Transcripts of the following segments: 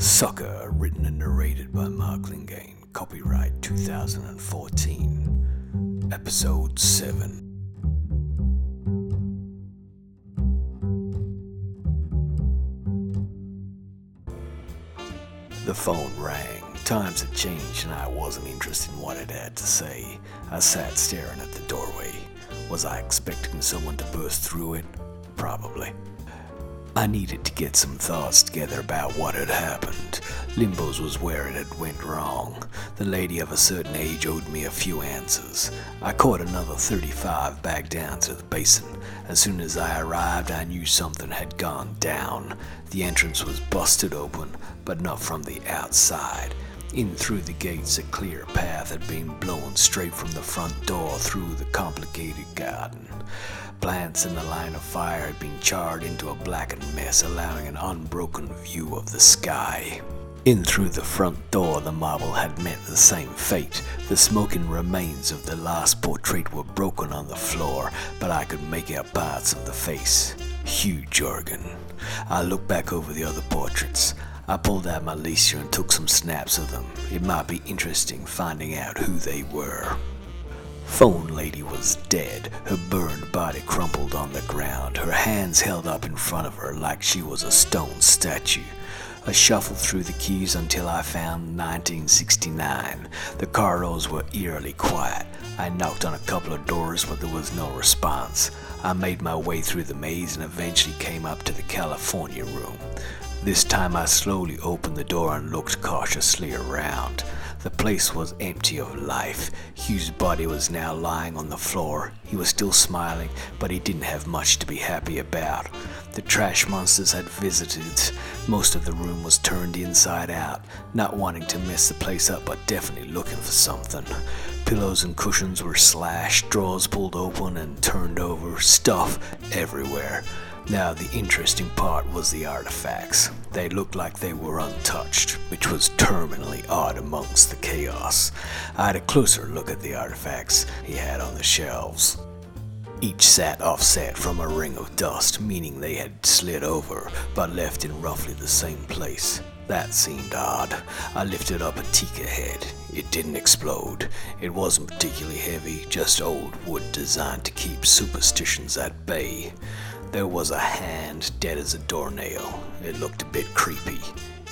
Sucker, written and narrated by Mark Lingane. Copyright 2014. Episode 7. The phone rang. Times had changed and I wasn't interested in what it had to say. I sat staring at the doorway. Was I expecting someone to burst through it? Probably. I needed to get some thoughts together about what had happened. Limbo's was where it had went wrong. The lady of a certain age owed me a few answers. I caught another 35 back down to the basin. As soon as I arrived, I knew something had gone down. The entrance was busted open, but not from the outside. In through the gates, a clear path had been blown straight from the front door through the complicated garden. Plants in the line of fire had been charred into a blackened mess, allowing an unbroken view of the sky. In through the front door, the marble had met the same fate. The smoking remains of the last portrait were broken on the floor, but I could make out parts of the face. Hugh Jorgen. I looked back over the other portraits. I pulled out my laser and took some snaps of them. It might be interesting finding out who they were. Phone lady was dead, her burned body crumpled on the ground, her hands held up in front of her like she was a stone statue. I shuffled through the keys until I found 1969. The corridors were eerily quiet. I knocked on a couple of doors, but there was no response. I made my way through the maze and eventually came up to the California room. This time I slowly opened the door and looked cautiously around. The place was empty of life. Hugh's body was now lying on the floor. He was still smiling, but he didn't have much to be happy about. The trash monsters had visited. Most of the room was turned inside out, not wanting to mess the place up, but definitely looking for something. Pillows and cushions were slashed, drawers pulled open and turned over, stuff everywhere. Now, the interesting part was the artifacts. They looked like they were untouched, which was terminally odd amongst the chaos. I had a closer look at the artifacts he had on the shelves. Each sat offset from a ring of dust, meaning they had slid over, but left in roughly the same place. That seemed odd. I lifted up a Tiki head. It didn't explode. It wasn't particularly heavy, just old wood designed to keep superstitions at bay. There was a hand dead as a doornail. It looked a bit creepy.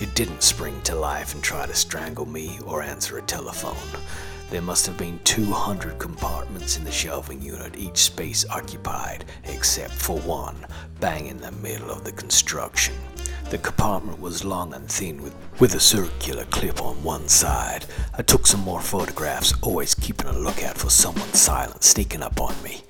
It didn't spring to life and try to strangle me or answer a telephone. There must have been 200 compartments in the shelving unit, each space occupied, except for one, bang in the middle of the construction. The compartment was long and thin with, with a circular clip on one side. I took some more photographs, always keeping a lookout for someone silent sneaking up on me.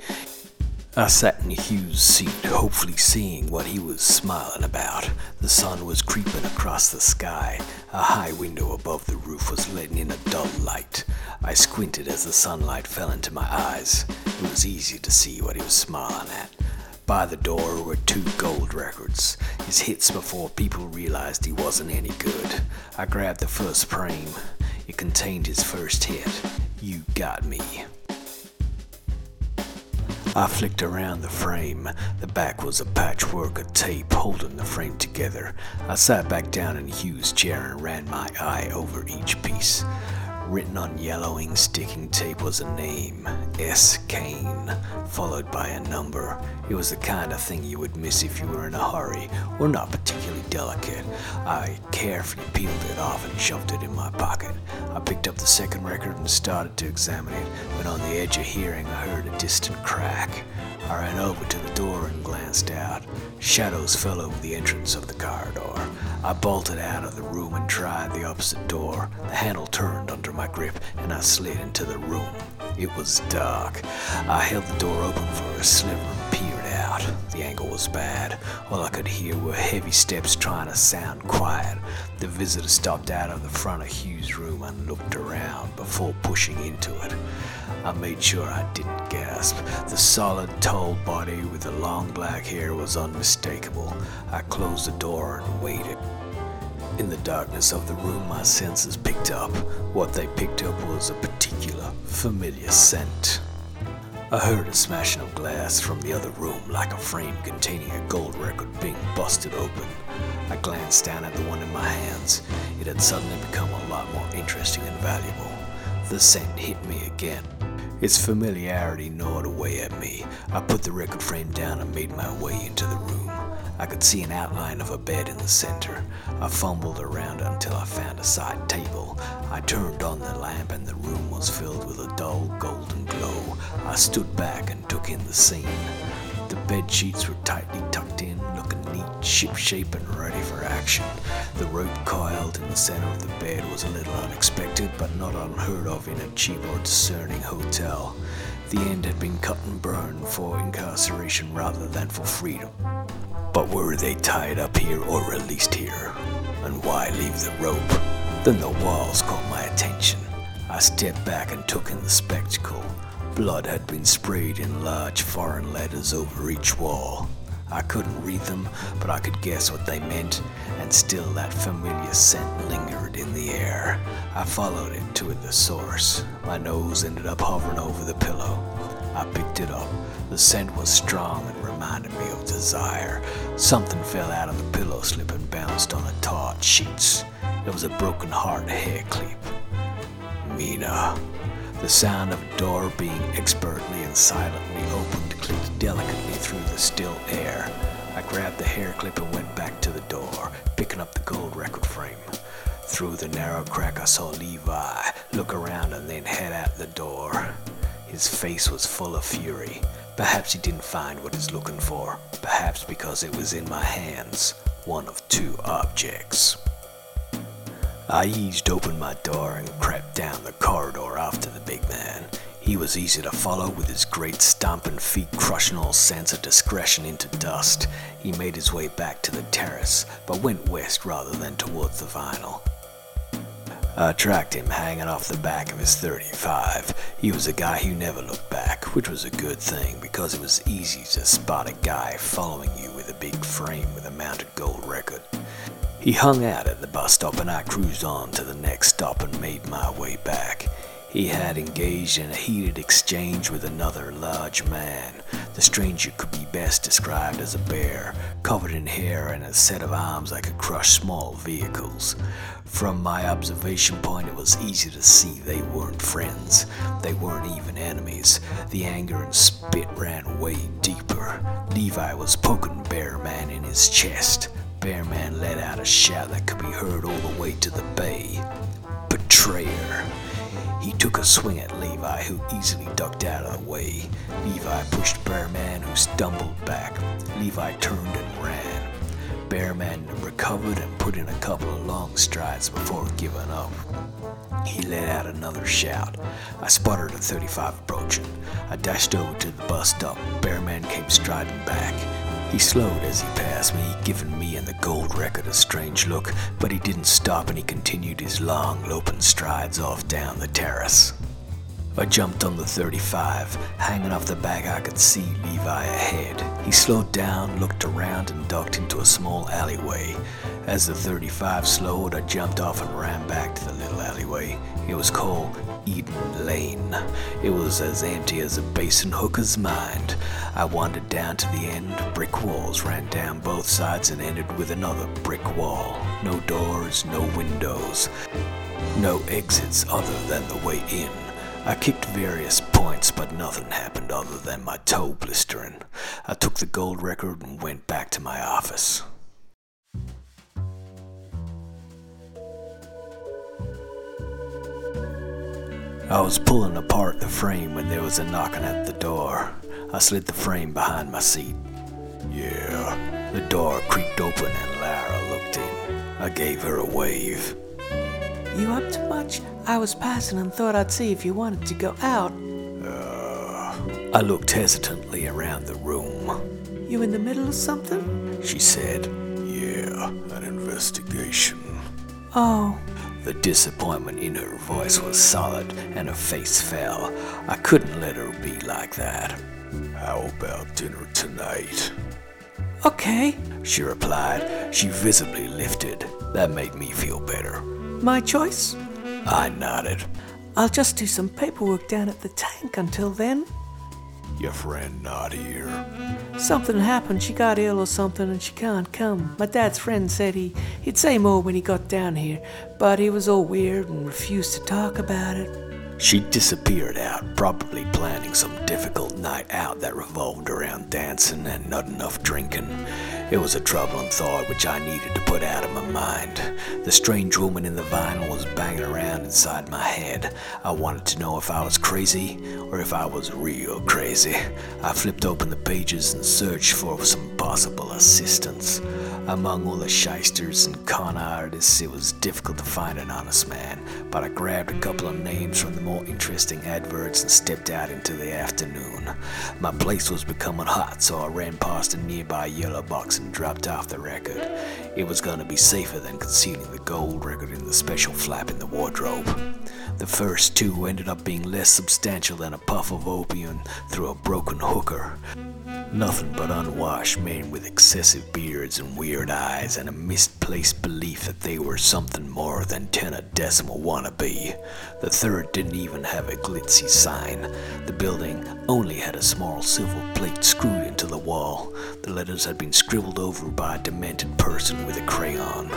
I sat in Hugh's seat, hopefully seeing what he was smiling about. The sun was creeping across the sky. A high window above the roof was letting in a dull light. I squinted as the sunlight fell into my eyes. It was easy to see what he was smiling at. By the door were two gold records, his hits before people realized he wasn't any good. I grabbed the first frame. It contained his first hit. You got me. I flicked around the frame. The back was a patchwork of tape holding the frame together. I sat back down in Hugh's chair and ran my eye over each piece. Written on yellowing sticking tape was a name, S. Kane, followed by a number. It was the kind of thing you would miss if you were in a hurry or not particularly delicate. I carefully peeled it off and shoved it in my pocket. I picked up the second record and started to examine it, when on the edge of hearing I heard a distant crack. I ran over to the door and glanced out. Shadows fell over the entrance of the corridor. I bolted out of the room and tried the opposite door. The handle turned under my grip and I slid into the room. It was dark. I held the door open for a sliver and peered out. The angle was bad. All I could hear were heavy steps trying to sound quiet. The visitor stopped out of the front of Hugh's room and looked around before pushing into it. I made sure I didn't gasp. The solid, tall body with the long black hair was unmistakable. I closed the door and waited. In the darkness of the room, my senses picked up. What they picked up was a particular, familiar scent. I heard a smashing of glass from the other room, like a frame containing a gold record being busted open. I glanced down at the one in my hands, it had suddenly become a lot more interesting and valuable. The scent hit me again. Its familiarity gnawed away at me. I put the record frame down and made my way into the room. I could see an outline of a bed in the center. I fumbled around until I found a side table. I turned on the lamp and the room was filled with a dull golden glow. I stood back and took in the scene. The bed sheets were tightly tucked in, looking neat, shipshape, and ready for action. The rope coiled in the center of the bed was a little unexpected, but not unheard of in a cheap or discerning hotel. The end had been cut and burned for incarceration rather than for freedom. But were they tied up here or released here? And why leave the rope? Then the walls caught my attention. I stepped back and took in the spectacle. Blood had been sprayed in large foreign letters over each wall. I couldn't read them, but I could guess what they meant, and still that familiar scent lingered in the air. I followed it to the source. My nose ended up hovering over the pillow. I picked it up. The scent was strong and reminded me of desire. Something fell out of the pillow slip and bounced on the taut sheets. It was a broken heart hair clip. Mina. The sound of a door being expertly and silently opened clicked delicately through the still air. I grabbed the hair clip and went back to the door, picking up the gold record frame. Through the narrow crack, I saw Levi look around and then head out the door. His face was full of fury. Perhaps he didn't find what he's looking for. Perhaps because it was in my hands. One of two objects. I eased open my door and crept down the corridor after the big man. He was easy to follow with his great stomping feet crushing all sense of discretion into dust. He made his way back to the terrace, but went west rather than towards the vinyl. I tracked him hanging off the back of his 35. He was a guy who never looked back, which was a good thing because it was easy to spot a guy following you with a big frame with a mounted gold record. He hung out at the bus stop and I cruised on to the next stop and made my way back. He had engaged in a heated exchange with another large man. The stranger could be best described as a bear, covered in hair and a set of arms that could crush small vehicles. From my observation point, it was easy to see they weren't friends. They weren't even enemies. The anger and spit ran way deeper. Levi was poking Bear Man in his chest. Bear Man let out a shout that could be heard all the way to the bay. Betrayer. He took a swing at Levi, who easily ducked out of the way. Levi pushed Bearman, who stumbled back. Levi turned and ran. Bearman recovered and put in a couple of long strides before giving up. He let out another shout. I spotted a 35 approaching. I dashed over to the bus stop. Bearman came striding back. He slowed as he passed me, giving me and the gold record a strange look, but he didn't stop and he continued his long, loping strides off down the terrace. I jumped on the 35. Hanging off the back, I could see Levi ahead. He slowed down, looked around, and ducked into a small alleyway. As the 35 slowed, I jumped off and ran back to the little alleyway. It was called Eden Lane. It was as empty as a basin hooker's mind. I wandered down to the end. Brick walls ran down both sides and ended with another brick wall. No doors, no windows, no exits other than the way in. I kicked various points, but nothing happened other than my toe blistering. I took the gold record and went back to my office. I was pulling apart the frame when there was a knocking at the door. I slid the frame behind my seat. Yeah, the door creaked open and Lara looked in. I gave her a wave. You up to much? I was passing and thought I'd see if you wanted to go out. Uh, I looked hesitantly around the room. You in the middle of something? She said, Yeah, an investigation. Oh, The disappointment in her voice was solid and her face fell. I couldn't let her be like that. How about dinner tonight? okay. She replied. She visibly lifted. That made me feel better. My choice? I nodded. I'll just do some paperwork down at the tank until then. Your friend not here. Something happened. She got ill or something and she can't come. My dad's friend said he, he'd say more when he got down here, but he was all weird and refused to talk about it. She disappeared out, probably planning some difficult night out that revolved around dancing and not enough drinking. It was a troubling thought which I needed to put out of my mind. The strange woman in the vinyl was banging around inside my head. I wanted to know if I was crazy or if I was real crazy. I flipped open the pages and searched for some possible assistance. Among all the shysters and con artists, it was difficult to find an honest man, but I grabbed a couple of names from the more interesting adverts and stepped out into the afternoon. My place was becoming hot, so I ran past a nearby yellow box and dropped off the record. It was going to be safer than concealing the gold record in the special flap in the wardrobe. The first two ended up being less substantial than a puff of opium through a broken hooker. Nothing but unwashed men with excessive beards and weird eyes and a misplaced belief that they were something more than tenor decimal wannabe. The third didn't even have a glitzy sign. The building only had a small silver plate screwed into the wall. The letters had been scribbled over by a demented person with a crayon.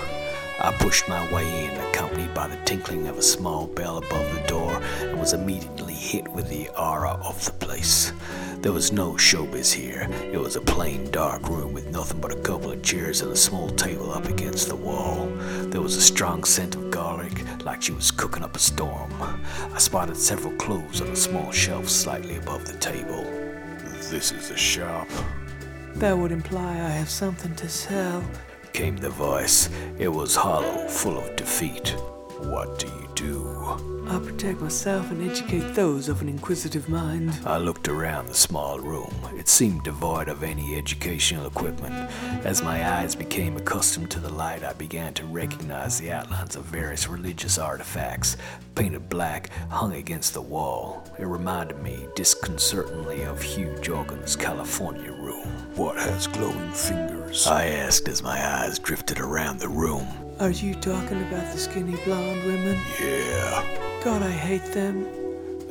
I pushed my way in, accompanied by the tinkling of a small bell above the door, and was immediately hit with the aura of the place. There was no showbiz here. It was a plain, dark room with nothing but a couple of chairs and a small table up against the wall. There was a strong scent of garlic, like she was cooking up a storm. I spotted several clothes on a small shelf slightly above the table. This is a shop, That would imply I have something to sell. Came the voice. It was hollow, full of defeat. What do you do? I protect myself and educate those of an inquisitive mind. I looked around the small room. It seemed devoid of any educational equipment. As my eyes became accustomed to the light, I began to recognize the outlines of various religious artifacts, painted black, hung against the wall. It reminded me disconcertingly of Hugh Jorgen's California room. What has glowing fingers? I asked as my eyes drifted around the room. Are you talking about the skinny blonde women? Yeah. God, I hate them.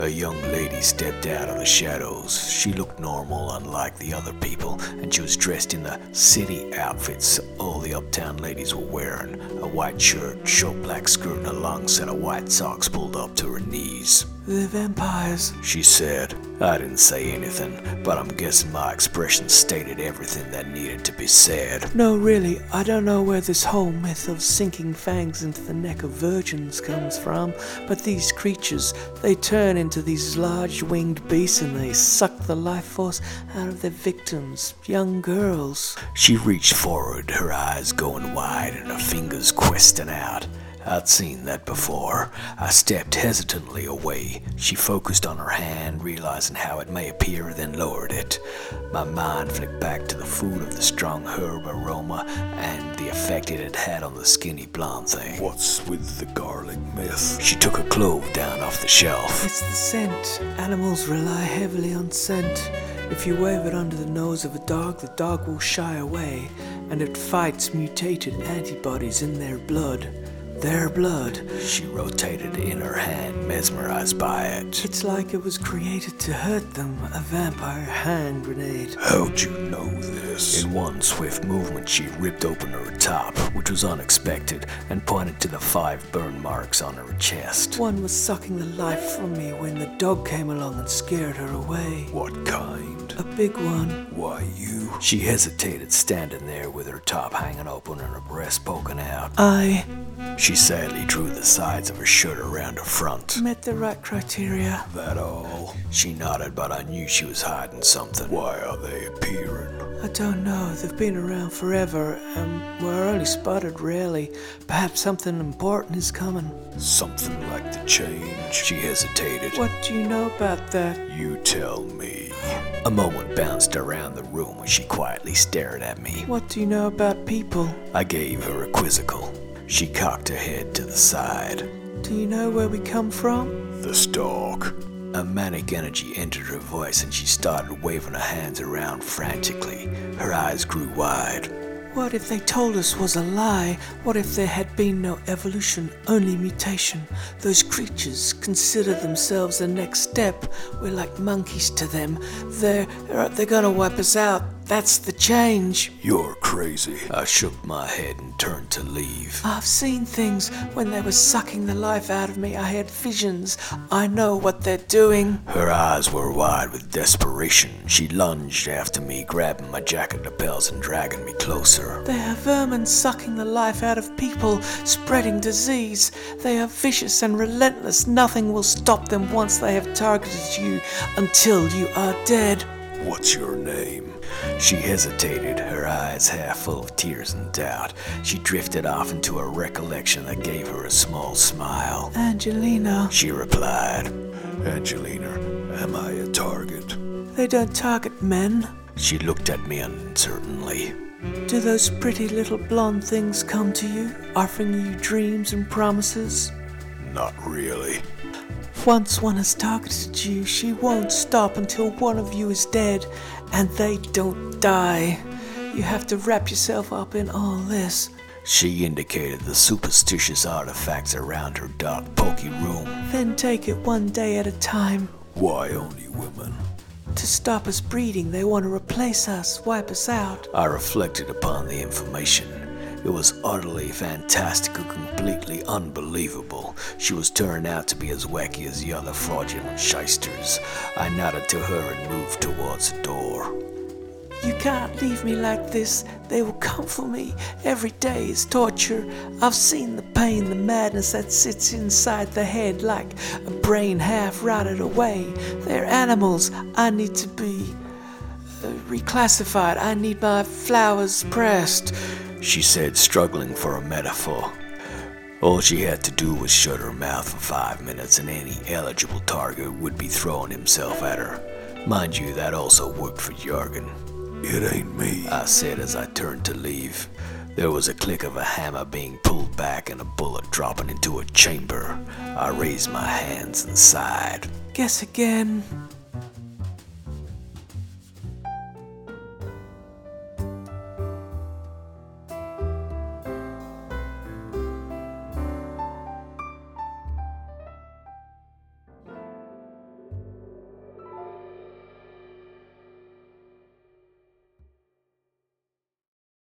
A young lady stepped out of the shadows. She looked normal, unlike the other people, and she was dressed in the city outfits all the uptown ladies were wearing a white shirt, short black skirt, and a long set of white socks pulled up to her knees. They're vampires. She said. I didn't say anything, but I'm guessing my expression stated everything that needed to be said. No, really, I don't know where this whole myth of sinking fangs into the neck of virgins comes from, but these creatures, they turn into these large winged beasts and they suck the life force out of their victims, young girls. She reached forward, her eyes going wide and her fingers questing out. I'd seen that before. I stepped hesitantly away. She focused on her hand, realizing how it may appear, then lowered it. My mind flicked back to the food of the strong herb aroma and the effect it had had on the skinny blonde thing. What's with the garlic myth? She took a clove down off the shelf. It's the scent. Animals rely heavily on scent. If you wave it under the nose of a dog, the dog will shy away, and it fights mutated antibodies in their blood. Their blood. She rotated in her hand, mesmerized by it. It's like it was created to hurt them, a vampire hand grenade. How'd you know this? In one swift movement, she ripped open her top, which was unexpected, and pointed to the five burn marks on her chest. One was sucking the life from me when the dog came along and scared her away. What kind? A big one. Why you? She hesitated, standing there with her top hanging open and her breast poking out. I She sadly drew the sides of her shirt around her front. met the right criteria. That all? She nodded, but I knew she was hiding something. Why are they appearing? I don't know. They've been around forever, and we're only spotted rarely. Perhaps something important is coming. Something like the change? She hesitated. What do you know about that? You tell me. A moment bounced around the room as she quietly stared at me. What do you know about people? I gave her a quizzical. She cocked her head to the side. Do you know where we come from? The stork. A manic energy entered her voice and she started waving her hands around frantically. Her eyes grew wide. What if they told us was a lie? What if there had been no evolution, only mutation? Those creatures consider themselves the next step. We're like monkeys to them. They're, they're gonna wipe us out. That's the change. You're crazy. I shook my head and turned to leave. I've seen things when they were sucking the life out of me. I had visions. I know what they're doing. Her eyes were wide with desperation. She lunged after me, grabbing my jacket lapels and dragging me closer. They are vermin sucking the life out of people, spreading disease. They are vicious and relentless. Nothing will stop them once they have targeted you until you are dead. What's your name? She hesitated, her eyes half full of tears and doubt. She drifted off into a recollection that gave her a small smile. Angelina. She replied, Angelina, am I a target? They don't target men. She looked at me uncertainly. Do those pretty little blonde things come to you, offering you dreams and promises? Not really. Once one has targeted you, she won't stop until one of you is dead, and they don't die. You have to wrap yourself up in all this. She indicated the superstitious artifacts around her dark, poky room. Then take it one day at a time. Why only women? To stop us breeding, they want to replace us, wipe us out. I reflected upon the information. It was utterly fantastical, completely unbelievable. She was turning out to be as wacky as the other fraudulent shysters. I nodded to her and moved towards the door. You can't leave me like this. They will come for me. Every day is torture. I've seen the pain, the madness that sits inside the head like a brain half rotted away. They're animals. I need to be uh, reclassified. I need my flowers pressed. She said, struggling for a metaphor. All she had to do was shut her mouth for five minutes, and any eligible target would be throwing himself at her. Mind you, that also worked for Jorgen. It ain't me, I said as I turned to leave. There was a click of a hammer being pulled back and a bullet dropping into a chamber. I raised my hands and sighed. Guess again.